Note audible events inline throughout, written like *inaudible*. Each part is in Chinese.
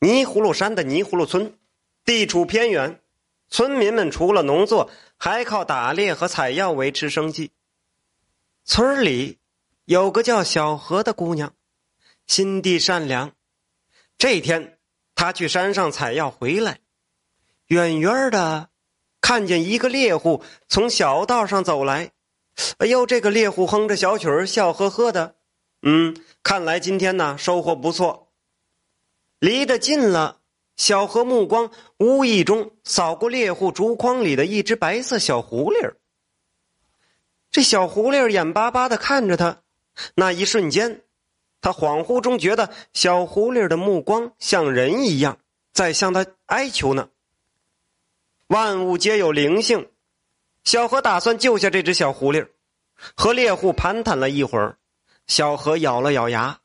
泥葫芦山的泥葫芦村，地处偏远，村民们除了农作，还靠打猎和采药维持生计。村里有个叫小何的姑娘，心地善良。这天，她去山上采药回来，远远的看见一个猎户从小道上走来。哎呦，这个猎户哼着小曲儿，笑呵呵的。嗯，看来今天呢收获不错。离得近了，小何目光无意中扫过猎户竹筐里的一只白色小狐狸儿。这小狐狸儿眼巴巴的看着他，那一瞬间，他恍惚中觉得小狐狸的目光像人一样，在向他哀求呢。万物皆有灵性，小何打算救下这只小狐狸儿，和猎户攀谈了一会儿。小何咬了咬牙，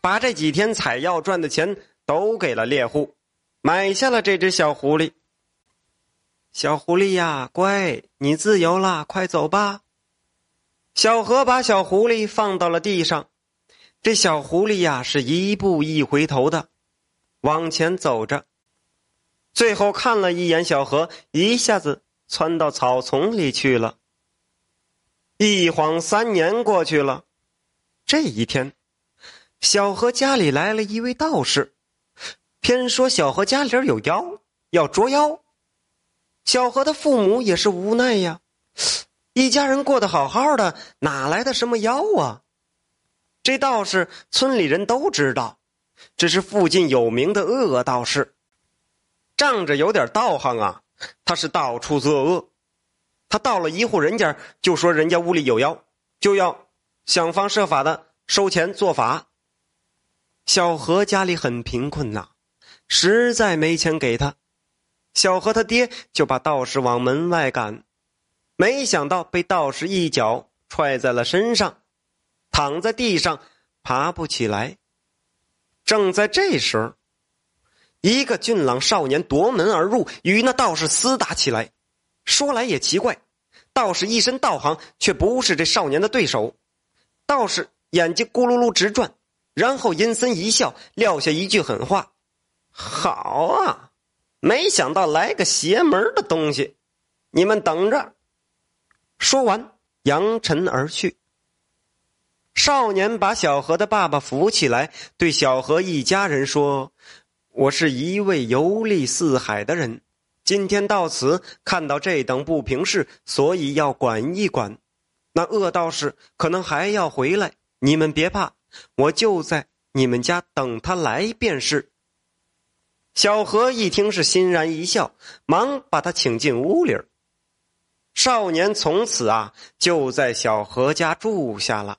把这几天采药赚的钱。都给了猎户，买下了这只小狐狸。小狐狸呀，乖，你自由了，快走吧。小何把小狐狸放到了地上，这小狐狸呀是一步一回头的往前走着，最后看了一眼小何，一下子窜到草丛里去了。一晃三年过去了，这一天，小何家里来了一位道士。偏说小何家里边有妖，要捉妖。小何的父母也是无奈呀，一家人过得好好的，哪来的什么妖啊？这道士村里人都知道，这是附近有名的恶道士，仗着有点道行啊，他是到处作恶。他到了一户人家，就说人家屋里有妖，就要想方设法的收钱做法。小何家里很贫困呐。实在没钱给他，小何他爹就把道士往门外赶，没想到被道士一脚踹在了身上，躺在地上爬不起来。正在这时，一个俊朗少年夺门而入，与那道士厮打起来。说来也奇怪，道士一身道行，却不是这少年的对手。道士眼睛咕噜噜直转，然后阴森一笑，撂下一句狠话。好啊，没想到来个邪门的东西，你们等着！说完，扬尘而去。少年把小何的爸爸扶起来，对小何一家人说：“我是一位游历四海的人，今天到此看到这等不平事，所以要管一管。那恶道士可能还要回来，你们别怕，我就在你们家等他来便是。”小何一听是欣然一笑，忙把他请进屋里少年从此啊就在小何家住下了，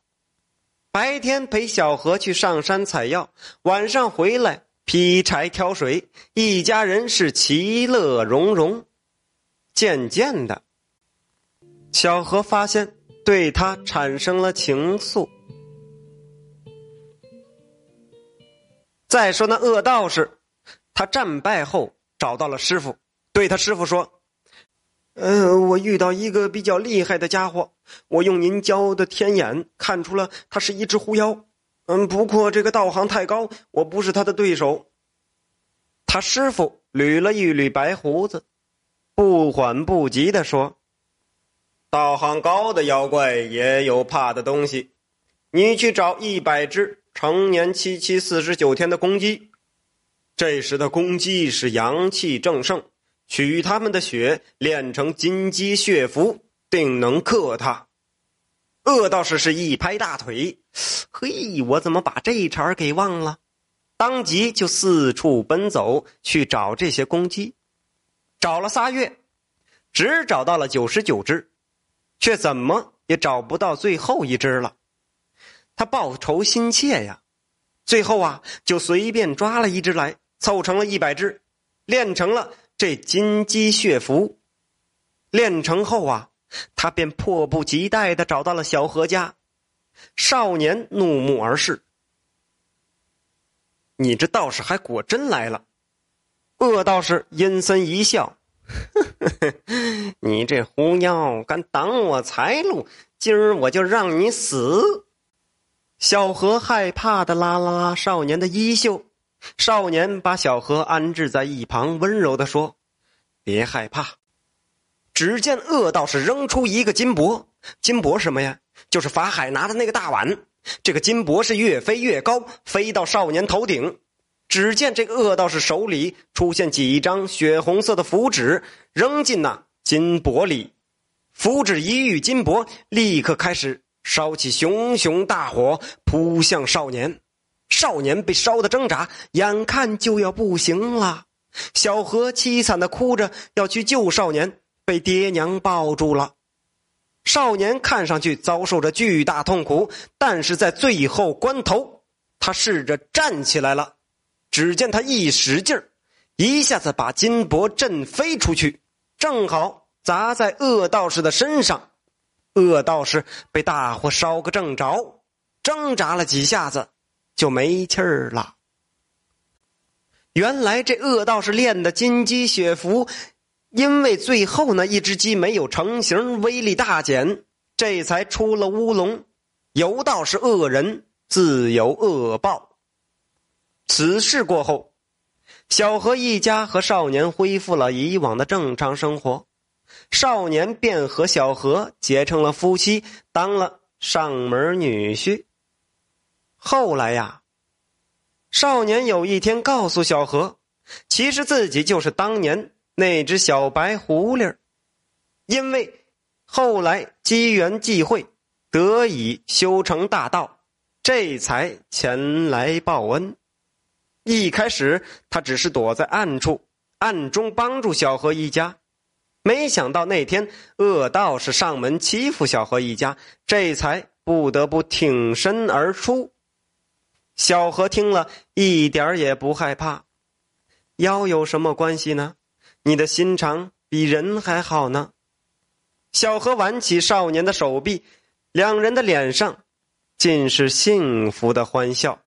白天陪小何去上山采药，晚上回来劈柴挑水，一家人是其乐融融。渐渐的，小何发现对他产生了情愫。再说那恶道士。他战败后找到了师傅，对他师傅说：“呃，我遇到一个比较厉害的家伙，我用您教的天眼看出了他是一只狐妖。嗯，不过这个道行太高，我不是他的对手。”他师傅捋了一捋白胡子，不缓不急的说：“道行高的妖怪也有怕的东西，你去找一百只成年七七四十九天的公鸡。”这时的公鸡是阳气正盛，取他们的血炼成金鸡血符，定能克他。恶道士是一拍大腿：“嘿，我怎么把这茬给忘了？”当即就四处奔走去找这些公鸡，找了仨月，只找到了九十九只，却怎么也找不到最后一只了。他报仇心切呀，最后啊，就随便抓了一只来。凑成了一百只，练成了这金鸡血符。练成后啊，他便迫不及待的找到了小何家。少年怒目而视：“你这道士还果真来了。”恶道士阴森一笑：“ *laughs* 你这狐妖敢挡我财路，今儿我就让你死！”小何害怕的拉拉少年的衣袖。少年把小何安置在一旁，温柔的说：“别害怕。”只见恶道士扔出一个金箔，金箔什么呀？就是法海拿的那个大碗。这个金箔是越飞越高，飞到少年头顶。只见这个恶道士手里出现几张血红色的符纸，扔进那金箔里。符纸一遇金箔，立刻开始烧起熊熊大火，扑向少年。少年被烧得挣扎，眼看就要不行了。小何凄惨的哭着要去救少年，被爹娘抱住了。少年看上去遭受着巨大痛苦，但是在最后关头，他试着站起来了。只见他一使劲儿，一下子把金箔震飞出去，正好砸在恶道士的身上。恶道士被大火烧个正着，挣扎了几下子。就没气儿了。原来这恶道士练的金鸡血符，因为最后那一只鸡没有成型，威力大减，这才出了乌龙。有道是恶人，自有恶报。此事过后，小何一家和少年恢复了以往的正常生活，少年便和小何结成了夫妻，当了上门女婿。后来呀，少年有一天告诉小何，其实自己就是当年那只小白狐狸因为后来机缘际会，得以修成大道，这才前来报恩。一开始他只是躲在暗处，暗中帮助小何一家，没想到那天恶道士上门欺负小何一家，这才不得不挺身而出。小何听了一点也不害怕，妖有什么关系呢？你的心肠比人还好呢。小何挽起少年的手臂，两人的脸上尽是幸福的欢笑。